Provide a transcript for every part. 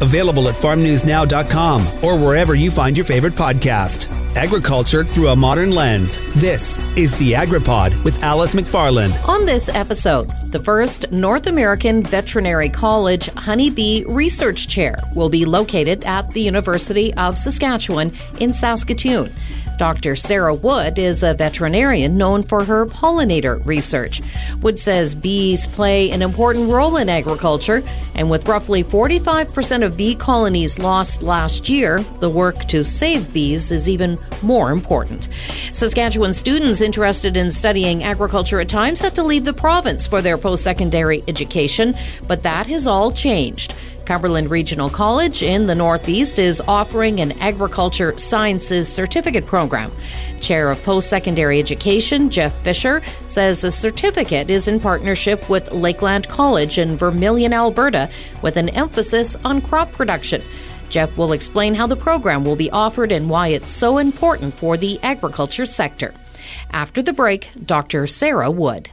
Available at farmnewsnow.com or wherever you find your favorite podcast. Agriculture through a modern lens. This is the AgriPod with Alice McFarland. On this episode, the first North American Veterinary College Honeybee Research Chair will be located at the University of Saskatchewan in Saskatoon. Dr. Sarah Wood is a veterinarian known for her pollinator research. Wood says bees play an important role in agriculture, and with roughly 45% of bee colonies lost last year, the work to save bees is even more important. Saskatchewan students interested in studying agriculture at times had to leave the province for their post secondary education, but that has all changed. Cumberland Regional College in the Northeast is offering an agriculture sciences certificate program. Chair of Post Secondary Education, Jeff Fisher, says the certificate is in partnership with Lakeland College in Vermilion, Alberta, with an emphasis on crop production. Jeff will explain how the program will be offered and why it's so important for the agriculture sector. After the break, Dr. Sarah Wood.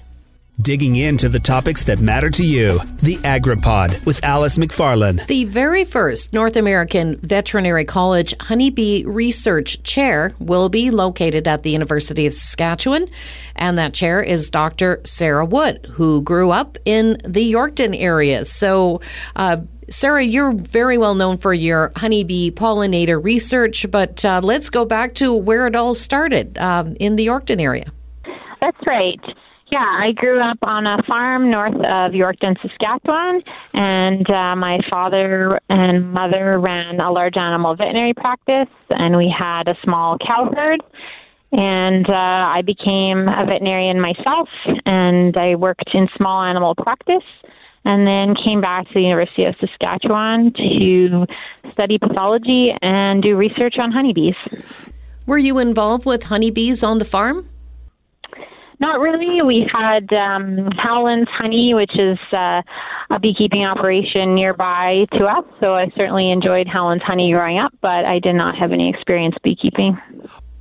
Digging into the topics that matter to you. The AgriPod with Alice McFarland. The very first North American Veterinary College Honeybee Research Chair will be located at the University of Saskatchewan. And that chair is Dr. Sarah Wood, who grew up in the Yorkton area. So, uh, Sarah, you're very well known for your honeybee pollinator research, but uh, let's go back to where it all started um, in the Yorkton area. That's right. Yeah, I grew up on a farm north of Yorkton, Saskatchewan, and uh, my father and mother ran a large animal veterinary practice, and we had a small cow herd. And uh, I became a veterinarian myself, and I worked in small animal practice, and then came back to the University of Saskatchewan to study pathology and do research on honeybees. Were you involved with honeybees on the farm? Not really. We had um, Howland's Honey, which is uh, a beekeeping operation nearby to us. So I certainly enjoyed Howland's Honey growing up, but I did not have any experience beekeeping.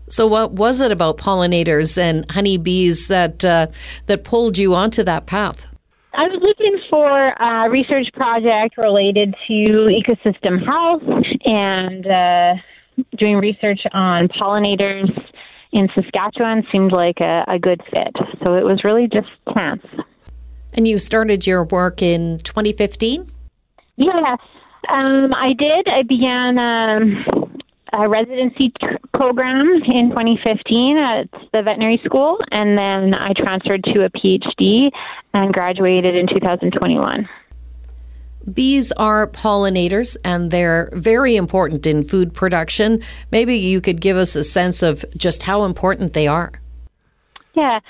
So, what was it about pollinators and honeybees that uh, that pulled you onto that path? I was looking for a research project related to ecosystem health and uh, doing research on pollinators in Saskatchewan seemed like a, a good fit. So it was really just chance. And you started your work in 2015? Yes, um, I did. I began um, a residency t- program in 2015 at the veterinary school, and then I transferred to a PhD and graduated in 2021. Bees are pollinators and they're very important in food production. Maybe you could give us a sense of just how important they are. Yeah.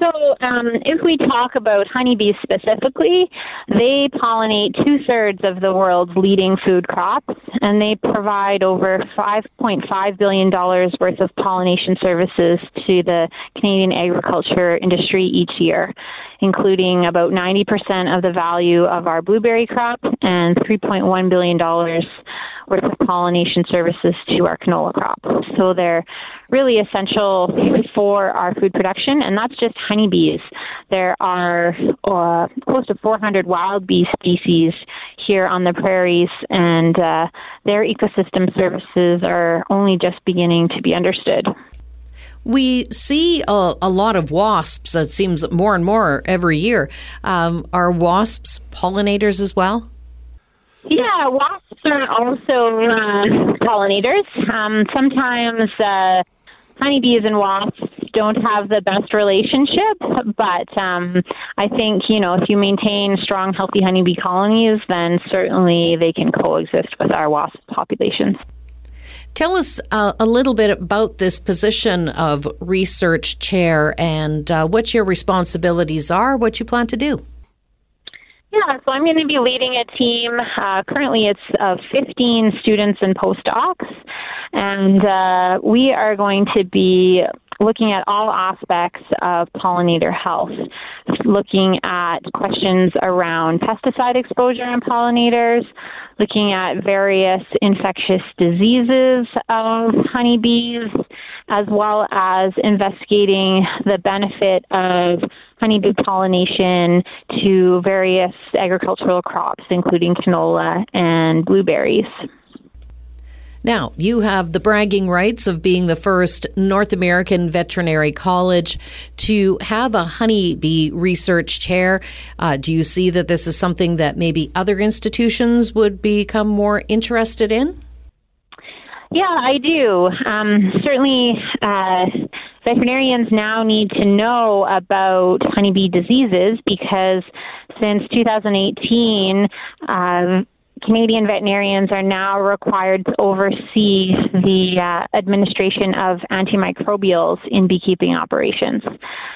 So, um, if we talk about honeybees specifically, they pollinate two thirds of the world's leading food crops, and they provide over $5.5 billion worth of pollination services to the Canadian agriculture industry each year including about 90% of the value of our blueberry crop and $3.1 billion of pollination services to our canola crop. So they're really essential for our food production, and that's just honeybees. There are uh, close to 400 wild bee species here on the prairies, and uh, their ecosystem services are only just beginning to be understood. We see a, a, lot of wasps. It seems more and more every year. Um, are wasps pollinators as well? Yeah, wasps are also uh, pollinators. Um, sometimes uh, honeybees and wasps don't have the best relationship, but um, I think you know if you maintain strong, healthy honeybee colonies, then certainly they can coexist with our wasp populations. Tell us uh, a little bit about this position of research chair and uh, what your responsibilities are, what you plan to do. Yeah, so I'm going to be leading a team. Uh, currently, it's of 15 students and postdocs, and uh, we are going to be looking at all aspects of pollinator health, looking at questions around pesticide exposure on pollinators, looking at various infectious diseases of honeybees, as well as investigating the benefit of honeybee pollination to various agricultural crops, including canola and blueberries. Now, you have the bragging rights of being the first North American veterinary college to have a honeybee research chair. Uh, do you see that this is something that maybe other institutions would become more interested in? Yeah, I do. Um, certainly, uh, veterinarians now need to know about honeybee diseases because since 2018, uh, Canadian veterinarians are now required to oversee the uh, administration of antimicrobials in beekeeping operations.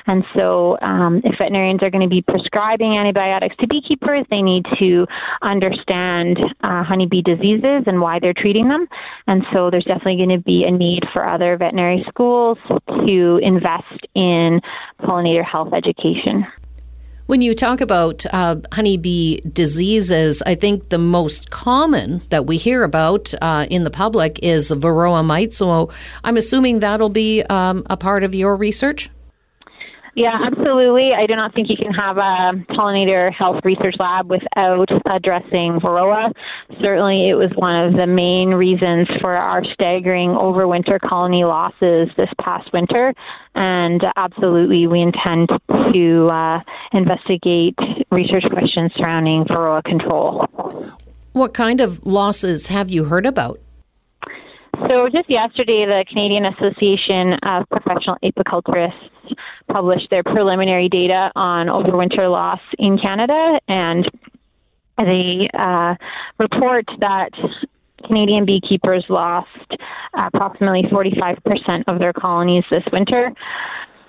And so, um, if veterinarians are going to be prescribing antibiotics to beekeepers, they need to understand uh, honeybee diseases and why they're treating them. And so, there's definitely going to be a need for other veterinary schools to invest in pollinator health education. When you talk about uh, honeybee diseases, I think the most common that we hear about uh, in the public is varroa mite. So I'm assuming that'll be um, a part of your research? Yeah, absolutely. I do not think you can have a pollinator health research lab without addressing varroa. Certainly, it was one of the main reasons for our staggering overwinter colony losses this past winter. And absolutely, we intend to uh, investigate research questions surrounding varroa control. What kind of losses have you heard about? So, just yesterday, the Canadian Association of Professional Apiculturists published their preliminary data on overwinter loss in Canada, and they uh, report that Canadian beekeepers lost approximately 45% of their colonies this winter.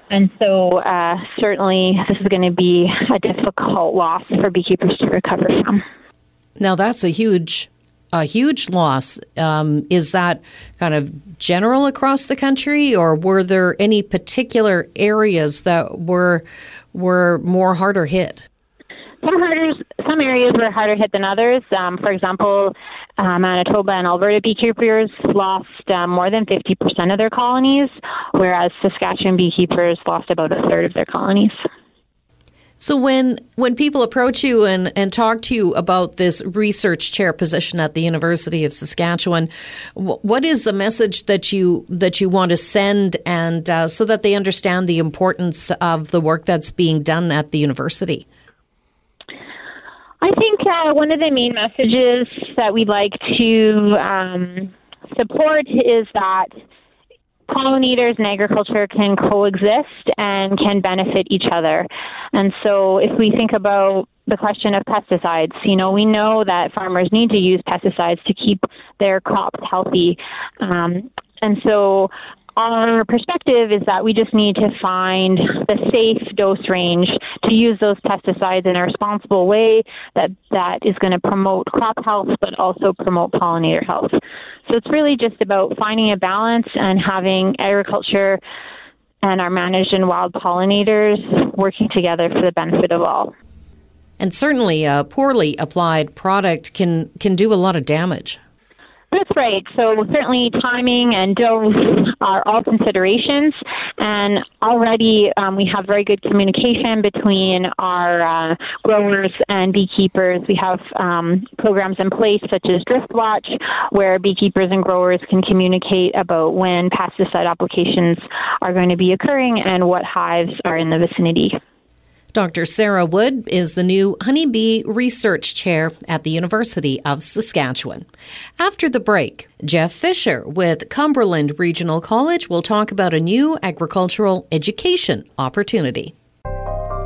And so, uh, certainly, this is going to be a difficult loss for beekeepers to recover from. Now, that's a huge a huge loss. Um, is that kind of general across the country, or were there any particular areas that were were more harder hit? Some harder, some areas were harder hit than others. Um, for example, uh, Manitoba and Alberta beekeepers lost um, more than 50% of their colonies, whereas Saskatchewan beekeepers lost about a third of their colonies. So when when people approach you and, and talk to you about this research chair position at the University of Saskatchewan, what is the message that you that you want to send, and uh, so that they understand the importance of the work that's being done at the university? I think uh, one of the main messages that we'd like to um, support is that pollinators and agriculture can coexist and can benefit each other. And so if we think about the question of pesticides, you know, we know that farmers need to use pesticides to keep their crops healthy. Um, and so our perspective is that we just need to find the safe dose range to use those pesticides in a responsible way that that is going to promote crop health but also promote pollinator health. So it's really just about finding a balance and having agriculture and our managed and wild pollinators working together for the benefit of all. And certainly a poorly applied product can can do a lot of damage. That's right. So certainly timing and dose are all considerations, and already um, we have very good communication between our uh, growers and beekeepers. We have um, programs in place such as Driftwatch, where beekeepers and growers can communicate about when pesticide applications are going to be occurring and what hives are in the vicinity. Dr. Sarah Wood is the new honeybee research chair at the University of Saskatchewan. After the break, Jeff Fisher with Cumberland Regional College will talk about a new agricultural education opportunity.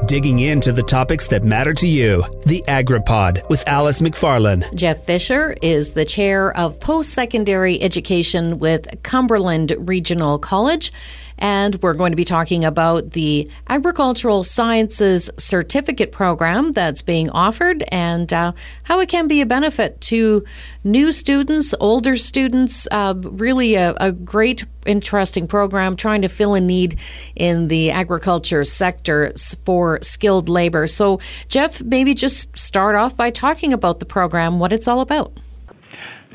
Digging into the topics that matter to you. The AgriPod with Alice McFarland. Jeff Fisher is the chair of post secondary education with Cumberland Regional College and we're going to be talking about the Agricultural Sciences Certificate Program that's being offered and uh, how it can be a benefit to new students, older students. Uh, really, a, a great, interesting program trying to fill a need in the agriculture sector for skilled labor. So, Jeff, maybe just start off by talking about the program, what it's all about.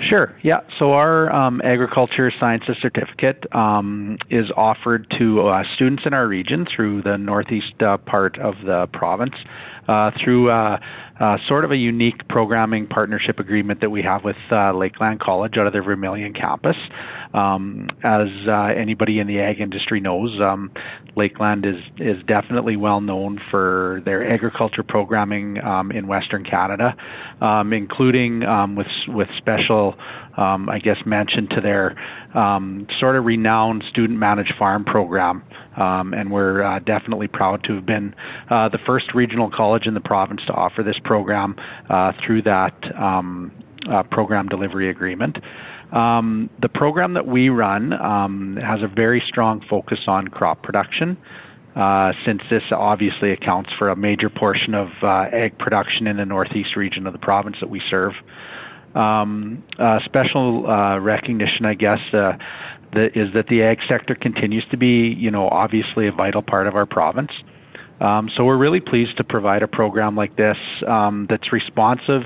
Sure. Yeah. So our um, agriculture sciences certificate um, is offered to uh, students in our region through the northeast uh, part of the province uh, through uh, sort of a unique programming partnership agreement that we have with uh, Lakeland College out of their Vermilion campus. Um, as uh, anybody in the ag industry knows, um, Lakeland is is definitely well known for their agriculture programming um, in Western Canada, um, including um, with with special, um, I guess, mention to their sort of renowned student managed farm program. and we're uh, definitely proud to have been uh, the first regional college in the province to offer this program uh, through that uh, program delivery agreement. Um, the program that we run um, has a very strong focus on crop production. Uh, since this obviously accounts for a major portion of uh, ag production in the northeast region of the province that we serve. Um, uh, special uh, recognition, I guess, uh, that is that the ag sector continues to be, you know, obviously a vital part of our province. Um, so we're really pleased to provide a program like this um, that's responsive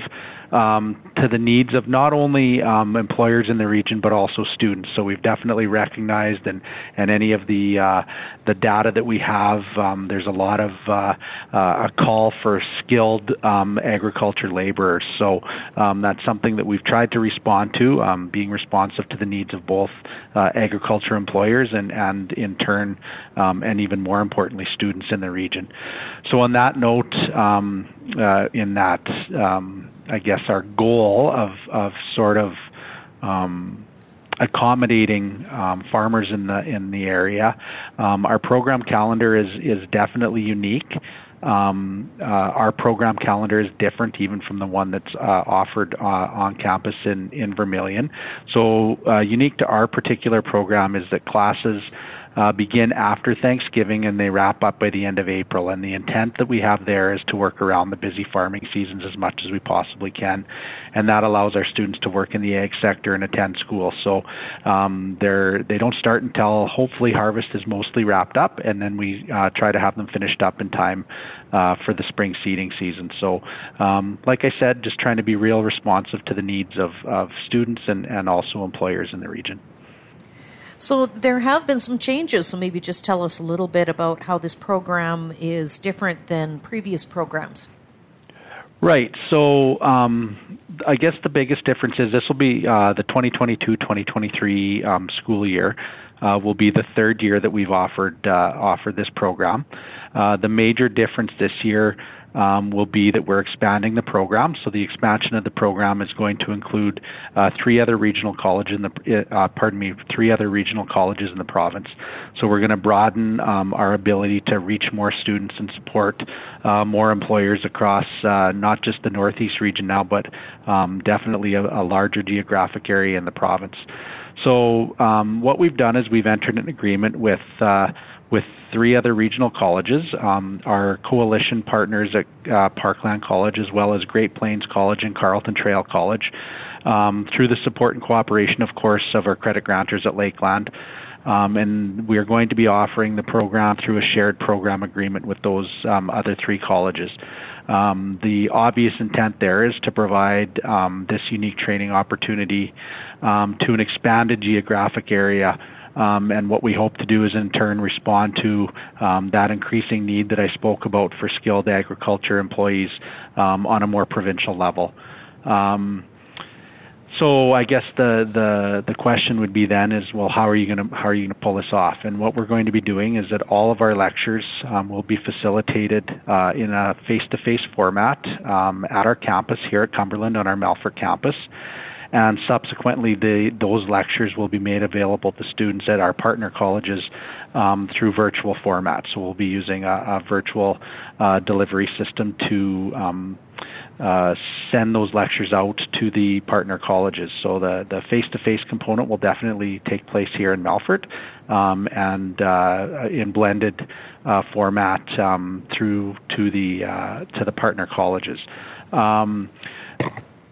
um, to the needs of not only um, employers in the region but also students. So we've definitely recognized and and any of the uh, the data that we have, um, there's a lot of uh, uh, a call for skilled um, agriculture laborers. So um, that's something that we've tried to respond to, um, being responsive to the needs of both uh, agriculture employers and and in turn, and even more importantly, students in the region. So on that note, uh, in that. I guess our goal of of sort of um, accommodating um, farmers in the in the area. Um, our program calendar is is definitely unique. Um, uh, our program calendar is different even from the one that's uh, offered uh, on campus in in Vermilion. So uh, unique to our particular program is that classes uh, begin after Thanksgiving and they wrap up by the end of April. And the intent that we have there is to work around the busy farming seasons as much as we possibly can. And that allows our students to work in the ag sector and attend school. So um, they're, they don't start until hopefully harvest is mostly wrapped up, and then we uh, try to have them finished up in time uh, for the spring seeding season. So, um, like I said, just trying to be real responsive to the needs of, of students and, and also employers in the region. So there have been some changes. So maybe just tell us a little bit about how this program is different than previous programs. Right. So um, I guess the biggest difference is this will be uh, the 2022-2023 um, school year. Uh, will be the third year that we've offered uh, offered this program. Uh, the major difference this year um, will be that we're expanding the program. So the expansion of the program is going to include uh, three other regional colleges in the uh, pardon me three other regional colleges in the province. So we're going to broaden um, our ability to reach more students and support uh, more employers across uh, not just the northeast region now, but um, definitely a, a larger geographic area in the province. So um, what we've done is we've entered an agreement with uh, with three other regional colleges, um, our coalition partners at uh, Parkland College, as well as Great Plains College and Carlton Trail College, um, through the support and cooperation, of course, of our credit grantors at Lakeland. Um, and we are going to be offering the program through a shared program agreement with those um, other three colleges. Um, the obvious intent there is to provide um, this unique training opportunity to an expanded geographic area um, and what we hope to do is in turn respond to um, that increasing need that I spoke about for skilled agriculture employees um, on a more provincial level. Um, so I guess the, the, the question would be then is well how are you going to how are you going to pull this off? And what we're going to be doing is that all of our lectures um, will be facilitated uh, in a face-to-face format um, at our campus here at Cumberland on our Melfort campus and subsequently the, those lectures will be made available to students at our partner colleges um, through virtual formats. So we'll be using a, a virtual uh, delivery system to um, uh, send those lectures out to the partner colleges. So the, the face-to-face component will definitely take place here in Melfort um, and uh, in blended uh, format um, through to the uh, to the partner colleges. Um,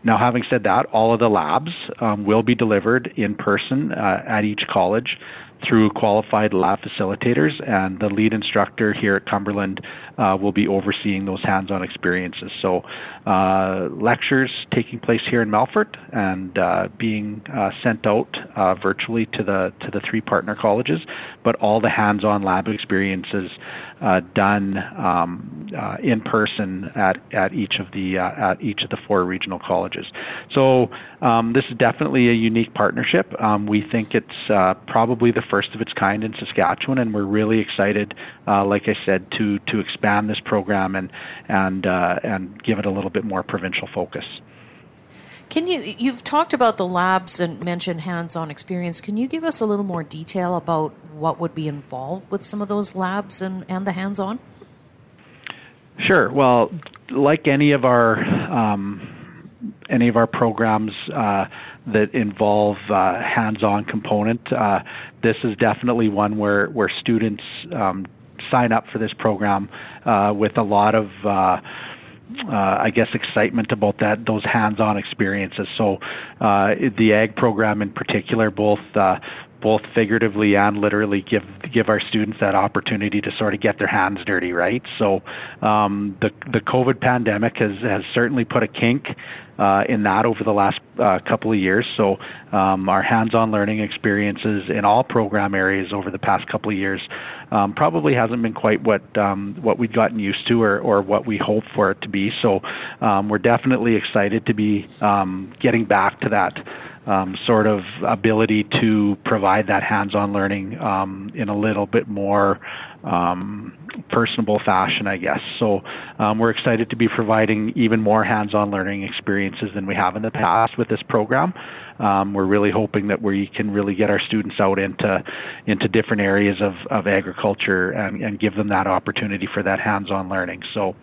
now, having said that, all of the labs um, will be delivered in person uh, at each college. through qualified lab facilitators, and the lead instructor here at Cumberland uh, will be overseeing those hands-on experiences. So, uh, lectures taking place here in Melfort and uh, being uh, sent out uh, virtually to the to the three partner colleges, but all the hands-on lab experiences uh, done um, in person at, at each of the at each of the four regional colleges. So um, this is definitely a unique partnership. Um, we think it's probably the first of its kind in Saskatchewan, and we're really excited, like I said, to to expand this program and and uh, and give it a little bit more provincial focus. Can you you've talked about the labs and mentioned hands-on experience. Can you give us a little more detail about what would be involved with some of those labs and, and the hands-on? Sure. Well, like any of our um, any of our programs uh, that involve uh, hands-on component, uh, this is definitely one where where students um, sign up for this program uh, with a lot of uh, uh, I guess excitement about that those hands-on experiences. So uh, the ag program in particular, both uh, both figuratively and literally give give our students that opportunity to sort of get their hands dirty, right? So um, the the COVID pandemic has has certainly put a kink uh, in that over the last uh, couple of years. So um, our hands-on learning experiences in all program areas over the past couple of years um, probably hasn't been quite what um, what we'd gotten used to or, or what we hoped for it to be. So um, we're definitely excited to be um, getting back to that. Um, sort of ability to provide that hands-on learning um, in a little bit more um, personable fashion, I guess. So um, we're excited to be providing even more hands-on learning experiences than we have in the past with this program. Um, we're really hoping that we can really get our students out into into different areas of, of agriculture and, and give them that opportunity for that hands-on learning. So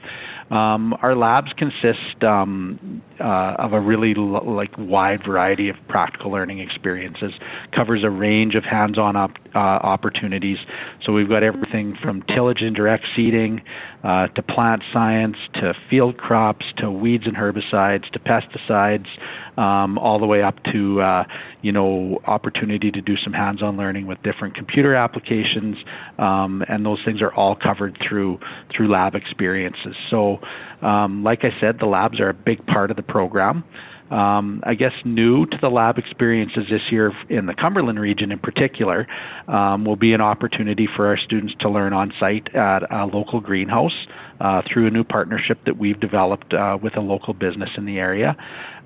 um, our labs consist um, uh, of a really l- like wide variety of practical learning experiences. Covers a range of hands-on op- uh, opportunities. So we've got everything from tillage and direct seeding uh, to plant science to field crops to weeds and herbicides to pesticides um, all the way up to uh, you know opportunity to do some hands-on learning with different computer applications, um, and those things are all covered through through lab experiences. So, um, like I said, the labs are a big part of the program. Um, I guess new to the lab experiences this year in the Cumberland region in particular um, will be an opportunity for our students to learn on site at a local greenhouse uh, through a new partnership that we've developed uh, with a local business in the area.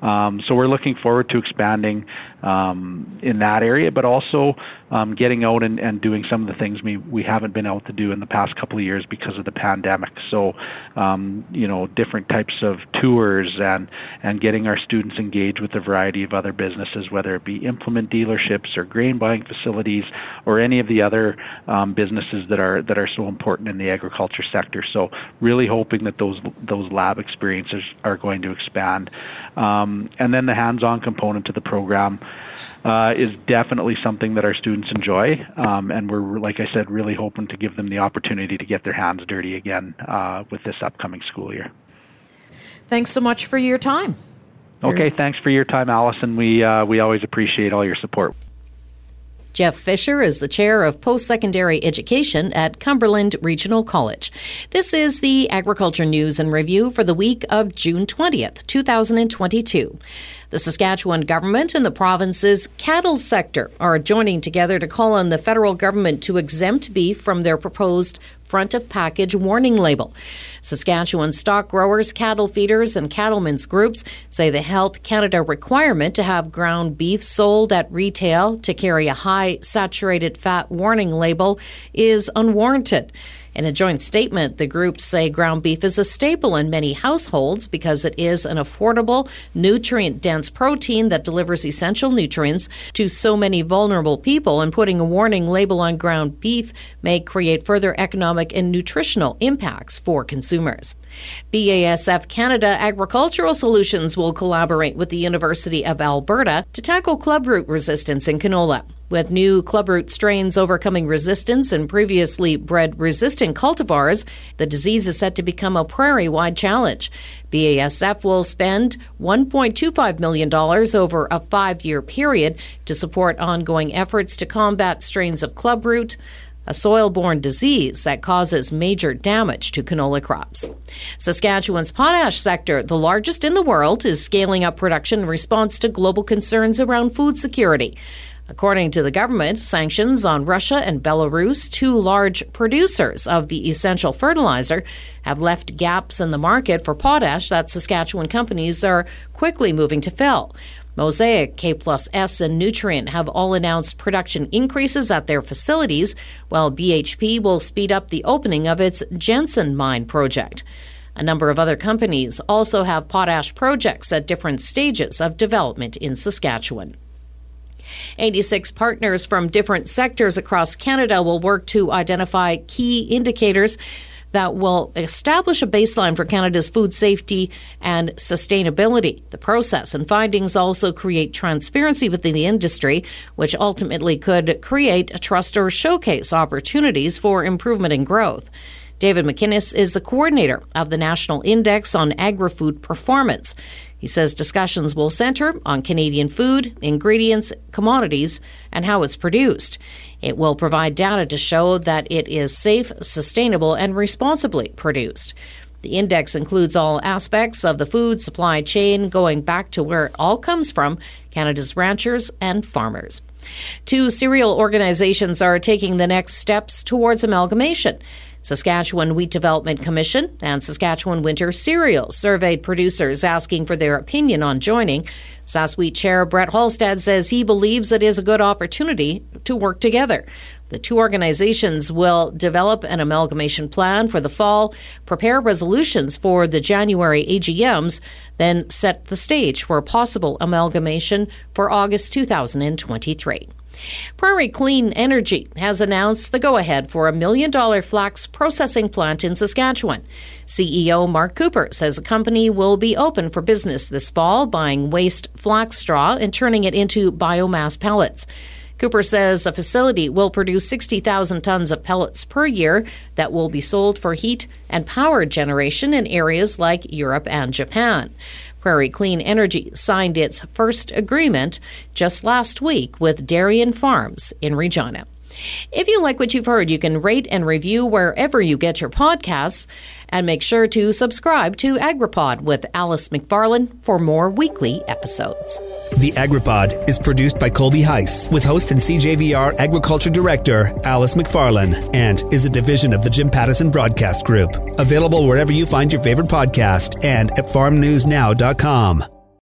Um, so we're looking forward to expanding um, in that area, but also um, getting out and, and doing some of the things we, we haven't been able to do in the past couple of years because of the pandemic. So, um, you know, different types of tours and, and getting our students engaged with a variety of other businesses, whether it be implement dealerships or grain buying facilities or any of the other um, businesses that are that are so important in the agriculture sector. So, really hoping that those those lab experiences are going to expand. Um, and then the hands-on component to the program uh, is definitely something that our students enjoy, um, and we're, like I said, really hoping to give them the opportunity to get their hands dirty again uh, with this upcoming school year. Thanks so much for your time. Okay, thanks for your time, Allison. We uh, we always appreciate all your support. Jeff Fisher is the chair of post secondary education at Cumberland Regional College. This is the Agriculture News and Review for the week of June 20th, 2022. The Saskatchewan government and the province's cattle sector are joining together to call on the federal government to exempt beef from their proposed front of package warning label. Saskatchewan stock growers, cattle feeders, and cattlemen's groups say the Health Canada requirement to have ground beef sold at retail to carry a high saturated fat warning label is unwarranted. In a joint statement, the groups say ground beef is a staple in many households because it is an affordable, nutrient dense protein that delivers essential nutrients to so many vulnerable people, and putting a warning label on ground beef may create further economic and nutritional impacts for consumers. BASF Canada Agricultural Solutions will collaborate with the University of Alberta to tackle clubroot resistance in canola. With new clubroot strains overcoming resistance in previously bred resistant cultivars, the disease is set to become a prairie wide challenge. BASF will spend $1.25 million over a five year period to support ongoing efforts to combat strains of clubroot a soil borne disease that causes major damage to canola crops. Saskatchewan's potash sector, the largest in the world, is scaling up production in response to global concerns around food security. According to the government, sanctions on Russia and Belarus, two large producers of the essential fertilizer, have left gaps in the market for potash that Saskatchewan companies are quickly moving to fill. Mosaic, K plus S, and Nutrien have all announced production increases at their facilities, while BHP will speed up the opening of its Jansen mine project. A number of other companies also have potash projects at different stages of development in Saskatchewan. 86 partners from different sectors across Canada will work to identify key indicators that will establish a baseline for Canada's food safety and sustainability. The process and findings also create transparency within the industry, which ultimately could create a trust or showcase opportunities for improvement and growth. David McInnes is the coordinator of the National Index on Agri Food Performance. He says discussions will center on Canadian food, ingredients, commodities, and how it's produced. It will provide data to show that it is safe, sustainable, and responsibly produced. The index includes all aspects of the food supply chain, going back to where it all comes from Canada's ranchers and farmers. Two cereal organizations are taking the next steps towards amalgamation. Saskatchewan Wheat Development Commission and Saskatchewan Winter Cereals surveyed producers asking for their opinion on joining. SaskWheat Chair Brett Halstead says he believes it is a good opportunity to work together. The two organizations will develop an amalgamation plan for the fall, prepare resolutions for the January AGMs, then set the stage for a possible amalgamation for August 2023. Prairie Clean Energy has announced the go ahead for a million dollar flax processing plant in Saskatchewan. CEO Mark Cooper says the company will be open for business this fall, buying waste flax straw and turning it into biomass pellets. Cooper says a facility will produce 60,000 tons of pellets per year that will be sold for heat and power generation in areas like Europe and Japan. Prairie Clean Energy signed its first agreement just last week with Darien Farms in Regina. If you like what you've heard, you can rate and review wherever you get your podcasts. And make sure to subscribe to AgriPod with Alice McFarland for more weekly episodes. The AgriPod is produced by Colby Heiss with host and CJVR Agriculture Director Alice McFarland and is a division of the Jim Pattison Broadcast Group. Available wherever you find your favorite podcast and at farmnewsnow.com.